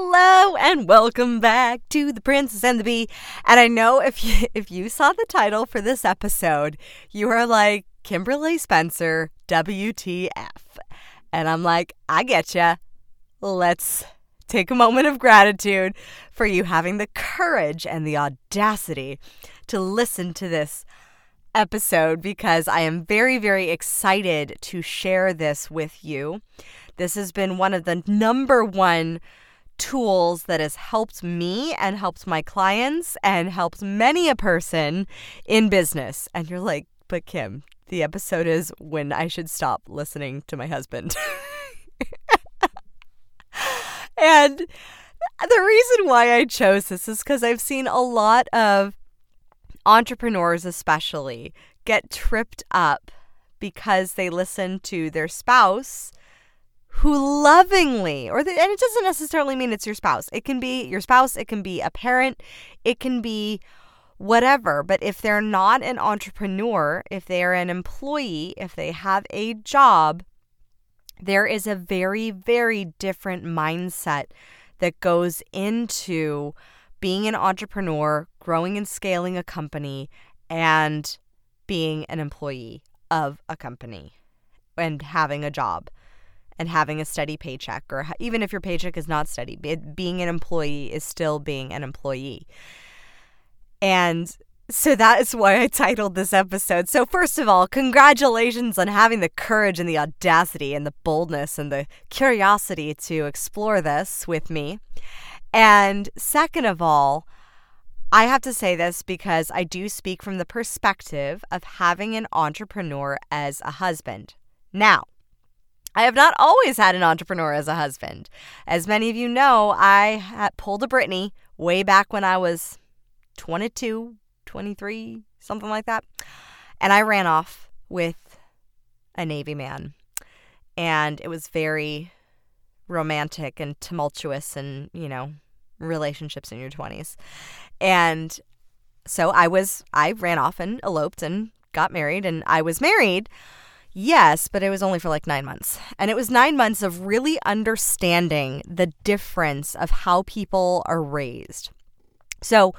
Hello and welcome back to The Princess and the Bee. And I know if you, if you saw the title for this episode, you are like Kimberly Spencer, WTF. And I'm like, I get ya. Let's take a moment of gratitude for you having the courage and the audacity to listen to this episode because I am very, very excited to share this with you. This has been one of the number one tools that has helped me and helped my clients and helped many a person in business. And you're like, but Kim, the episode is when I should stop listening to my husband. and the reason why I chose this is because I've seen a lot of entrepreneurs, especially, get tripped up because they listen to their spouse who lovingly, or the, and it doesn't necessarily mean it's your spouse. It can be your spouse, it can be a parent, it can be whatever. But if they're not an entrepreneur, if they are an employee, if they have a job, there is a very, very different mindset that goes into being an entrepreneur, growing and scaling a company, and being an employee of a company and having a job and having a steady paycheck, or even if your paycheck is not steady, being an employee is still being an employee. And so that is why I titled this episode. So, first of all, congratulations on having the courage and the audacity and the boldness and the curiosity to explore this with me. And second of all, I have to say this because I do speak from the perspective of having an entrepreneur as a husband. Now, I have not always had an entrepreneur as a husband. As many of you know, I pulled a Britney way back when I was 22, 23, something like that. And I ran off with a Navy man. And it was very romantic and tumultuous and, you know, relationships in your 20s. And so I was, I ran off and eloped and got married, and I was married Yes, but it was only for like nine months. And it was nine months of really understanding the difference of how people are raised. So,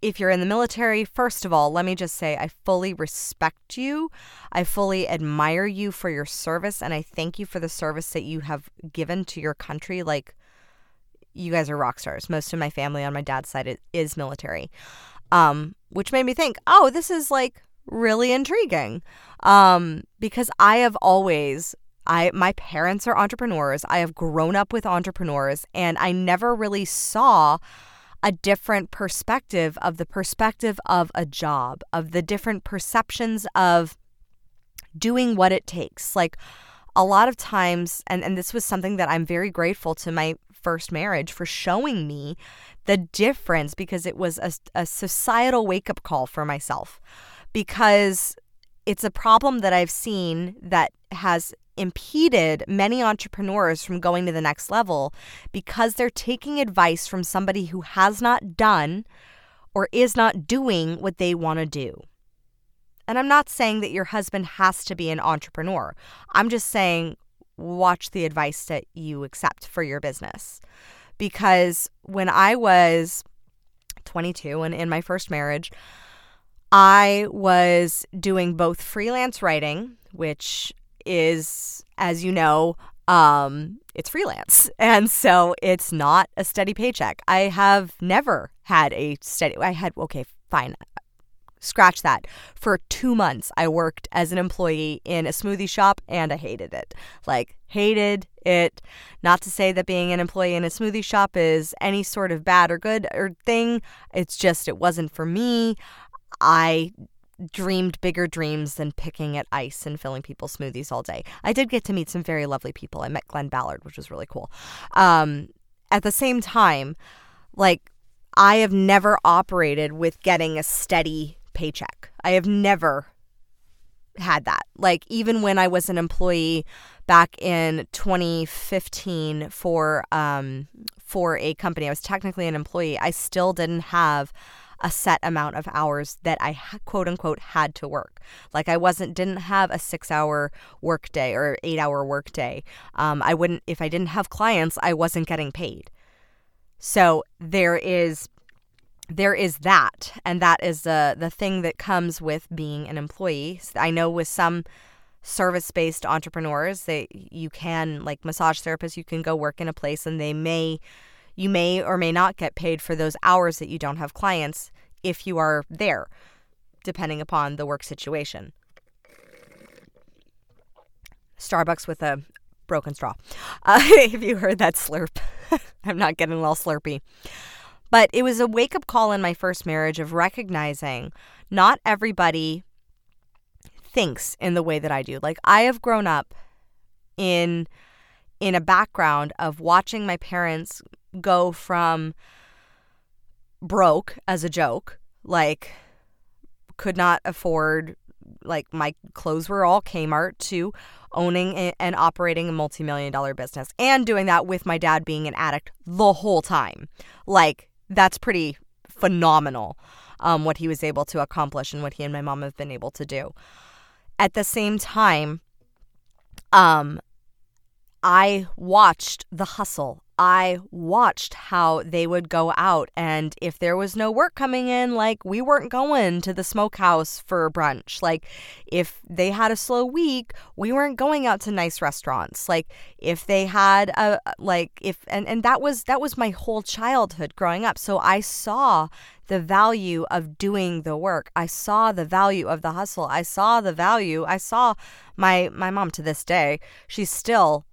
if you're in the military, first of all, let me just say I fully respect you. I fully admire you for your service, and I thank you for the service that you have given to your country. Like, you guys are rock stars. Most of my family on my dad's side is military, um, which made me think, oh, this is like really intriguing um, because I have always I my parents are entrepreneurs. I have grown up with entrepreneurs and I never really saw a different perspective of the perspective of a job, of the different perceptions of doing what it takes. Like a lot of times and and this was something that I'm very grateful to my first marriage for showing me the difference because it was a, a societal wake up call for myself because it's a problem that I've seen that has impeded many entrepreneurs from going to the next level because they're taking advice from somebody who has not done or is not doing what they want to do. And I'm not saying that your husband has to be an entrepreneur. I'm just saying watch the advice that you accept for your business. Because when I was 22 and in my first marriage, I was doing both freelance writing, which is, as you know, um, it's freelance. And so it's not a steady paycheck. I have never had a steady, I had, okay, fine. Scratch that. For two months, I worked as an employee in a smoothie shop and I hated it. Like, hated it. Not to say that being an employee in a smoothie shop is any sort of bad or good or thing. It's just, it wasn't for me. I dreamed bigger dreams than picking at ice and filling people's smoothies all day. I did get to meet some very lovely people. I met Glen Ballard, which was really cool. Um, at the same time, like, I have never operated with getting a steady paycheck. I have never had that. Like, even when I was an employee back in 2015 for um, for a company, I was technically an employee. I still didn't have a set amount of hours that I quote unquote had to work. Like I wasn't didn't have a six hour work day or eight hour work day. Um, I wouldn't if I didn't have clients, I wasn't getting paid. So there is there is that and that is the the thing that comes with being an employee. I know with some service-based entrepreneurs that you can like massage therapists you can go work in a place and they may you may or may not get paid for those hours that you don't have clients if you are there depending upon the work situation. Starbucks with a broken straw. Uh, if you heard that slurp, I'm not getting a little slurpy. But it was a wake up call in my first marriage of recognizing not everybody thinks in the way that I do. Like I have grown up in in a background of watching my parents go from broke as a joke, like could not afford like my clothes were all Kmart to owning and operating a multi-million dollar business and doing that with my dad being an addict the whole time. Like that's pretty phenomenal um, what he was able to accomplish and what he and my mom have been able to do. At the same time, um, I watched the hustle. I watched how they would go out, and if there was no work coming in, like we weren't going to the smokehouse for brunch. Like, if they had a slow week, we weren't going out to nice restaurants. Like, if they had a like, if and and that was that was my whole childhood growing up. So I saw the value of doing the work. I saw the value of the hustle. I saw the value. I saw my my mom to this day. She's still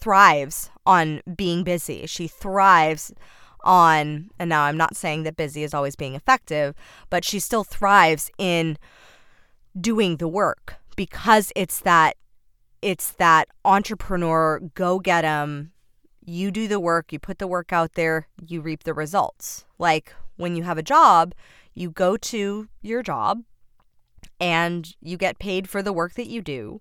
thrives on being busy. She thrives on, and now I'm not saying that busy is always being effective, but she still thrives in doing the work because it's that it's that entrepreneur go get 'em. You do the work you put the work out there you reap the results. Like when you have a job you go to your job and you get paid for the work that you do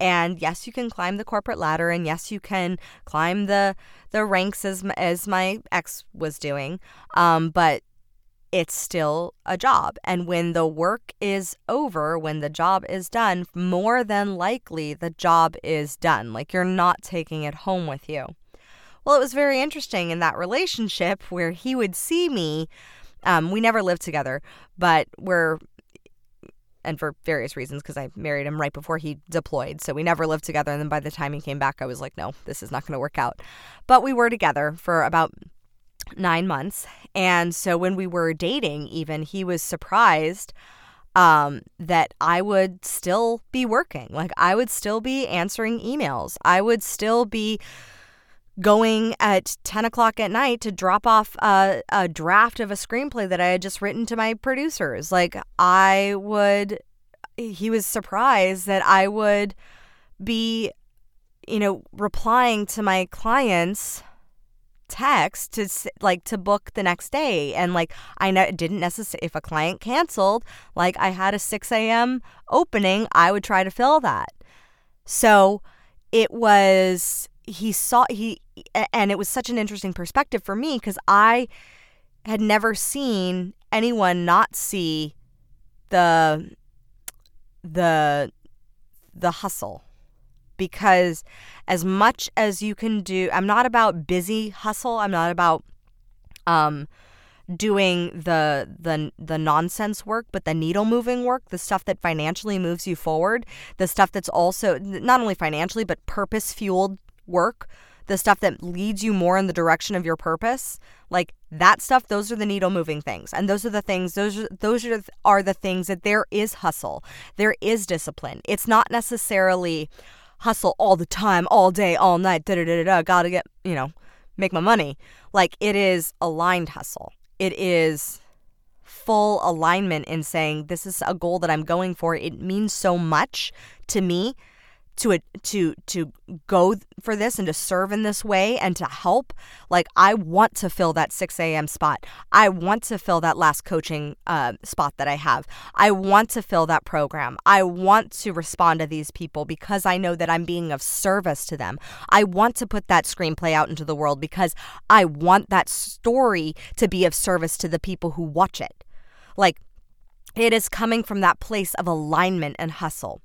and yes, you can climb the corporate ladder, and yes, you can climb the the ranks as as my ex was doing. Um, but it's still a job. And when the work is over, when the job is done, more than likely the job is done. Like you're not taking it home with you. Well, it was very interesting in that relationship where he would see me. Um, we never lived together, but we're and for various reasons because I married him right before he deployed. So we never lived together. And then by the time he came back, I was like, no, this is not going to work out. But we were together for about nine months. And so when we were dating, even, he was surprised um, that I would still be working. Like I would still be answering emails. I would still be going at 10 o'clock at night to drop off a, a draft of a screenplay that I had just written to my producers. Like, I would, he was surprised that I would be, you know, replying to my clients text to like to book the next day and like i ne- didn't necessarily if a client canceled like i had a 6 a.m opening i would try to fill that so it was he saw he and it was such an interesting perspective for me because I had never seen anyone not see the the the hustle. Because as much as you can do I'm not about busy hustle I'm not about um doing the the the nonsense work but the needle moving work the stuff that financially moves you forward the stuff that's also not only financially but purpose fueled work, the stuff that leads you more in the direction of your purpose, like that stuff, those are the needle moving things. And those are the things, those are, those are, are the things that there is hustle, there is discipline. It's not necessarily hustle all the time, all day, all night, da da da da, gotta get, you know, make my money. Like it is aligned hustle. It is full alignment in saying this is a goal that I'm going for. It means so much to me to to to go for this and to serve in this way and to help like i want to fill that 6 a.m spot. I want to fill that last coaching uh, spot that i have. I want to fill that program. I want to respond to these people because i know that i'm being of service to them. I want to put that screenplay out into the world because i want that story to be of service to the people who watch it. Like it is coming from that place of alignment and hustle.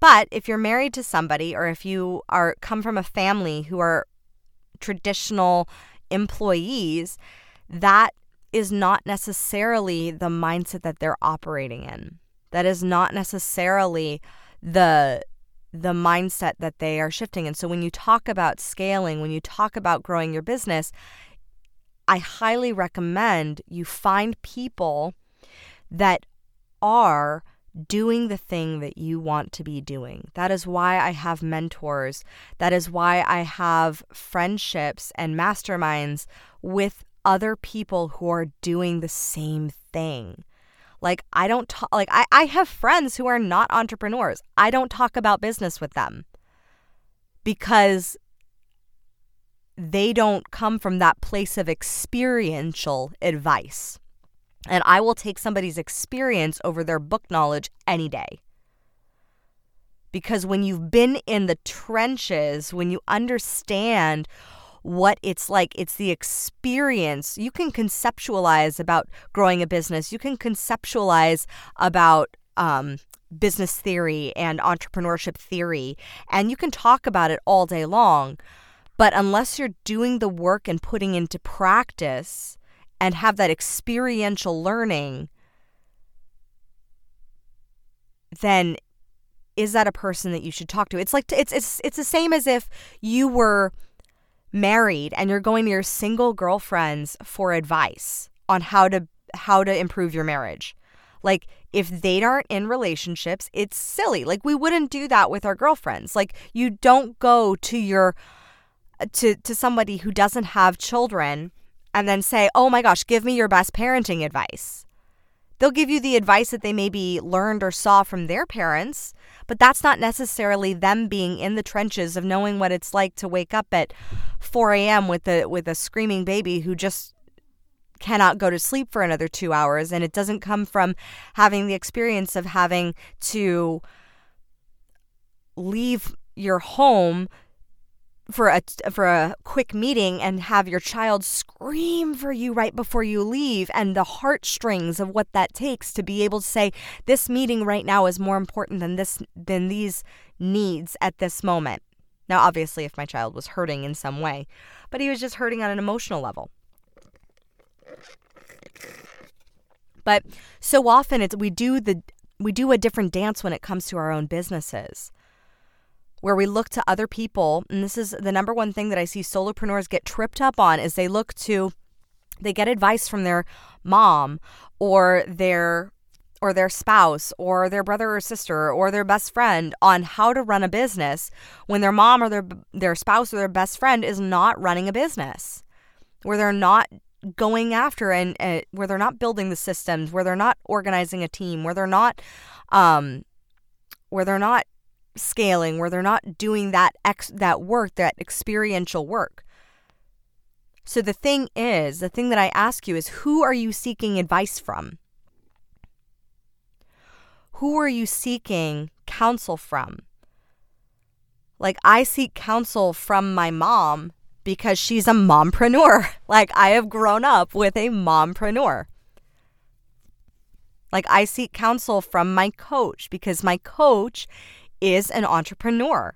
But if you're married to somebody or if you are come from a family who are traditional employees, that is not necessarily the mindset that they're operating in. That is not necessarily the the mindset that they are shifting. And so when you talk about scaling, when you talk about growing your business, I highly recommend you find people that are doing the thing that you want to be doing. That is why I have mentors. That is why I have friendships and masterminds with other people who are doing the same thing. Like I don't talk like I, I have friends who are not entrepreneurs. I don't talk about business with them because they don't come from that place of experiential advice. And I will take somebody's experience over their book knowledge any day. Because when you've been in the trenches, when you understand what it's like, it's the experience. You can conceptualize about growing a business, you can conceptualize about um, business theory and entrepreneurship theory, and you can talk about it all day long. But unless you're doing the work and putting into practice and have that experiential learning, then is that a person that you should talk to? It's like it's it's it's the same as if you were married and you're going to your single girlfriends for advice on how to how to improve your marriage. Like if they aren't in relationships, it's silly. Like we wouldn't do that with our girlfriends. Like you don't go to your to to somebody who doesn't have children and then say, "Oh my gosh, give me your best parenting advice." They'll give you the advice that they maybe learned or saw from their parents, but that's not necessarily them being in the trenches of knowing what it's like to wake up at 4 a.m. with a with a screaming baby who just cannot go to sleep for another two hours, and it doesn't come from having the experience of having to leave your home for a for a quick meeting and have your child scream for you right before you leave and the heartstrings of what that takes to be able to say this meeting right now is more important than this than these needs at this moment. Now obviously if my child was hurting in some way, but he was just hurting on an emotional level. But so often it's we do the we do a different dance when it comes to our own businesses where we look to other people. And this is the number one thing that I see solopreneurs get tripped up on is they look to they get advice from their mom or their or their spouse or their brother or sister or their best friend on how to run a business when their mom or their their spouse or their best friend is not running a business where they're not going after and uh, where they're not building the systems where they're not organizing a team where they're not um where they're not scaling where they're not doing that ex- that work, that experiential work. So the thing is, the thing that I ask you is who are you seeking advice from? Who are you seeking counsel from? Like I seek counsel from my mom because she's a mompreneur. Like I have grown up with a mompreneur. Like I seek counsel from my coach because my coach is an entrepreneur.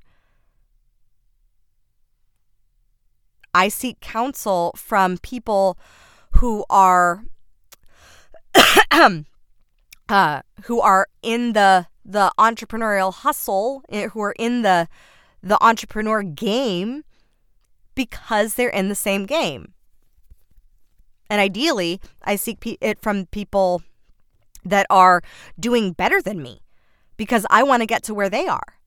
I seek counsel from people who are uh, who are in the the entrepreneurial hustle, eh, who are in the the entrepreneur game because they're in the same game. And ideally, I seek it from people that are doing better than me because I want to get to where they are.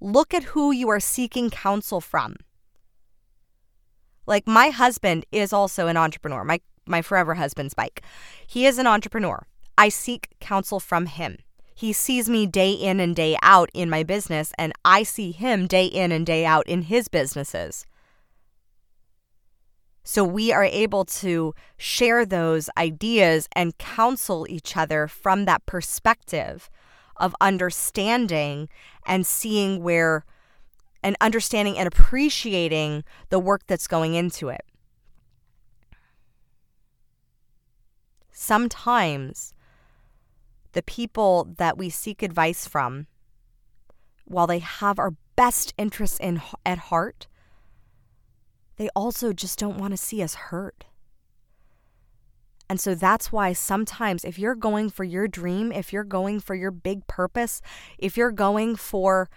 Look at who you are seeking counsel from. Like my husband is also an entrepreneur, my, my forever husband, Spike. He is an entrepreneur. I seek counsel from him. He sees me day in and day out in my business, and I see him day in and day out in his businesses. So we are able to share those ideas and counsel each other from that perspective of understanding and seeing where and understanding and appreciating the work that's going into it. Sometimes the people that we seek advice from, while they have our best interests in, at heart, they also just don't want to see us hurt. And so that's why sometimes, if you're going for your dream, if you're going for your big purpose, if you're going for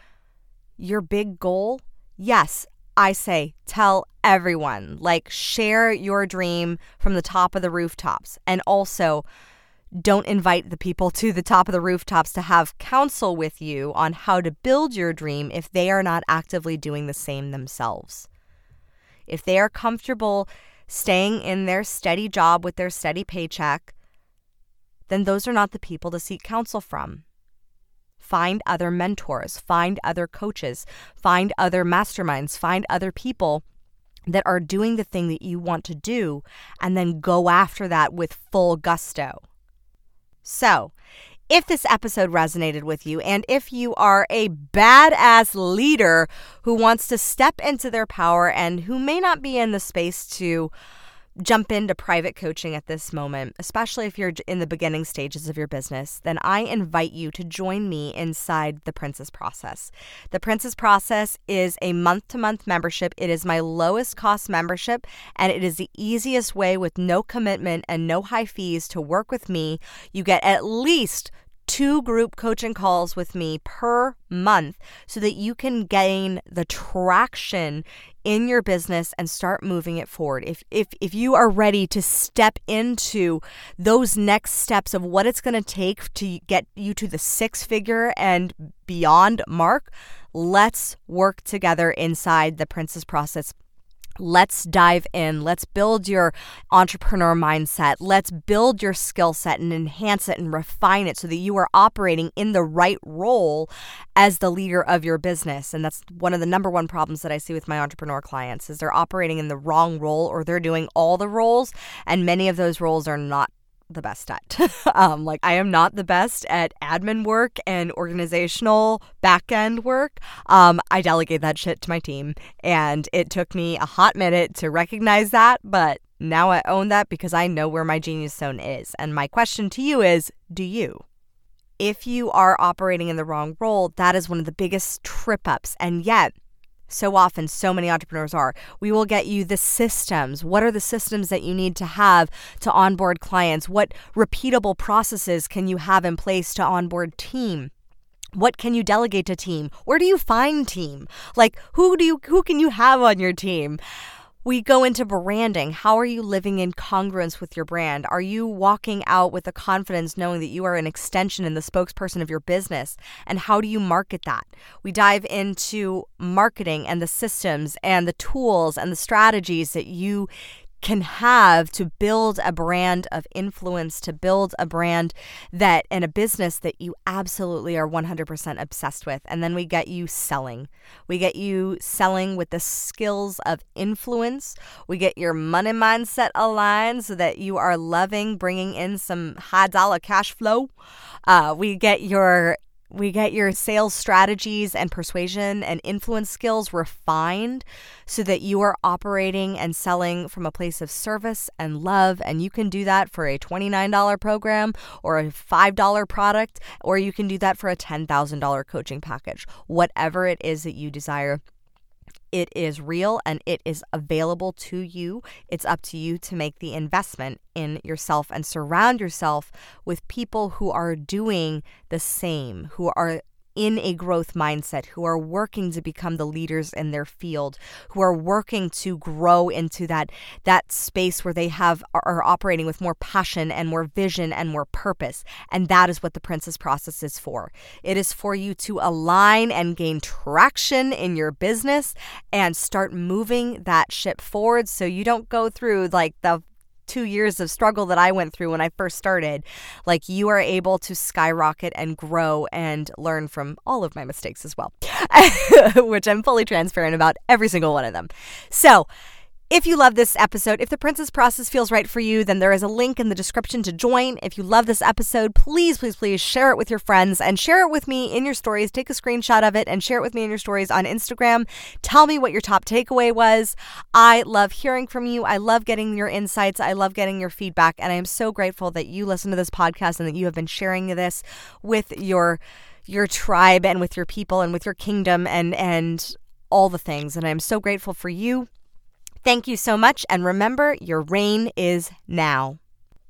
your big goal, yes, I say tell everyone, like share your dream from the top of the rooftops. And also, don't invite the people to the top of the rooftops to have counsel with you on how to build your dream if they are not actively doing the same themselves. If they are comfortable staying in their steady job with their steady paycheck, then those are not the people to seek counsel from. Find other mentors, find other coaches, find other masterminds, find other people that are doing the thing that you want to do, and then go after that with full gusto. So, if this episode resonated with you, and if you are a badass leader who wants to step into their power and who may not be in the space to jump into private coaching at this moment, especially if you're in the beginning stages of your business, then I invite you to join me inside the Princess Process. The Princess Process is a month to month membership. It is my lowest cost membership, and it is the easiest way with no commitment and no high fees to work with me. You get at least two group coaching calls with me per month so that you can gain the traction in your business and start moving it forward. If if if you are ready to step into those next steps of what it's going to take to get you to the six figure and beyond mark, let's work together inside the princess process Let's dive in. Let's build your entrepreneur mindset. Let's build your skill set and enhance it and refine it so that you are operating in the right role as the leader of your business. And that's one of the number one problems that I see with my entrepreneur clients is they're operating in the wrong role or they're doing all the roles and many of those roles are not the best at. um, like, I am not the best at admin work and organizational back end work. Um, I delegate that shit to my team, and it took me a hot minute to recognize that, but now I own that because I know where my genius zone is. And my question to you is do you? If you are operating in the wrong role, that is one of the biggest trip ups. And yet, so often so many entrepreneurs are. We will get you the systems. What are the systems that you need to have to onboard clients? What repeatable processes can you have in place to onboard team? What can you delegate to team? Where do you find team? Like who do you who can you have on your team? We go into branding. How are you living in congruence with your brand? Are you walking out with the confidence knowing that you are an extension and the spokesperson of your business? And how do you market that? We dive into marketing and the systems and the tools and the strategies that you can have to build a brand of influence, to build a brand that and a business that you absolutely are 100% obsessed with. And then we get you selling. We get you selling with the skills of influence. We get your money mindset aligned so that you are loving bringing in some high dollar cash flow. Uh, we get your we get your sales strategies and persuasion and influence skills refined so that you are operating and selling from a place of service and love. And you can do that for a $29 program or a $5 product, or you can do that for a $10,000 coaching package. Whatever it is that you desire it is real and it is available to you. It's up to you to make the investment in yourself and surround yourself with people who are doing the same, who are in a growth mindset, who are working to become the leaders in their field, who are working to grow into that that space where they have are operating with more passion and more vision and more purpose. And that is what the princess process is for. It is for you to align and gain traction in your business and start moving that ship forward so you don't go through like the two years of struggle that I went through when I first started, like you are able to skyrocket and grow and learn from all of my mistakes as well, which I'm fully transparent about every single one of them. So, if you love this episode, if the Princess Process feels right for you, then there is a link in the description to join. If you love this episode, please, please, please share it with your friends and share it with me in your stories. Take a screenshot of it and share it with me in your stories on Instagram. Tell me what your top takeaway was. I love hearing from you. I love getting your insights. I love getting your feedback. And I am so grateful that you listen to this podcast and that you have been sharing this with your your tribe and with your people and with your kingdom and and all the things and I'm so grateful for you. Thank you so much, and remember, your reign is now.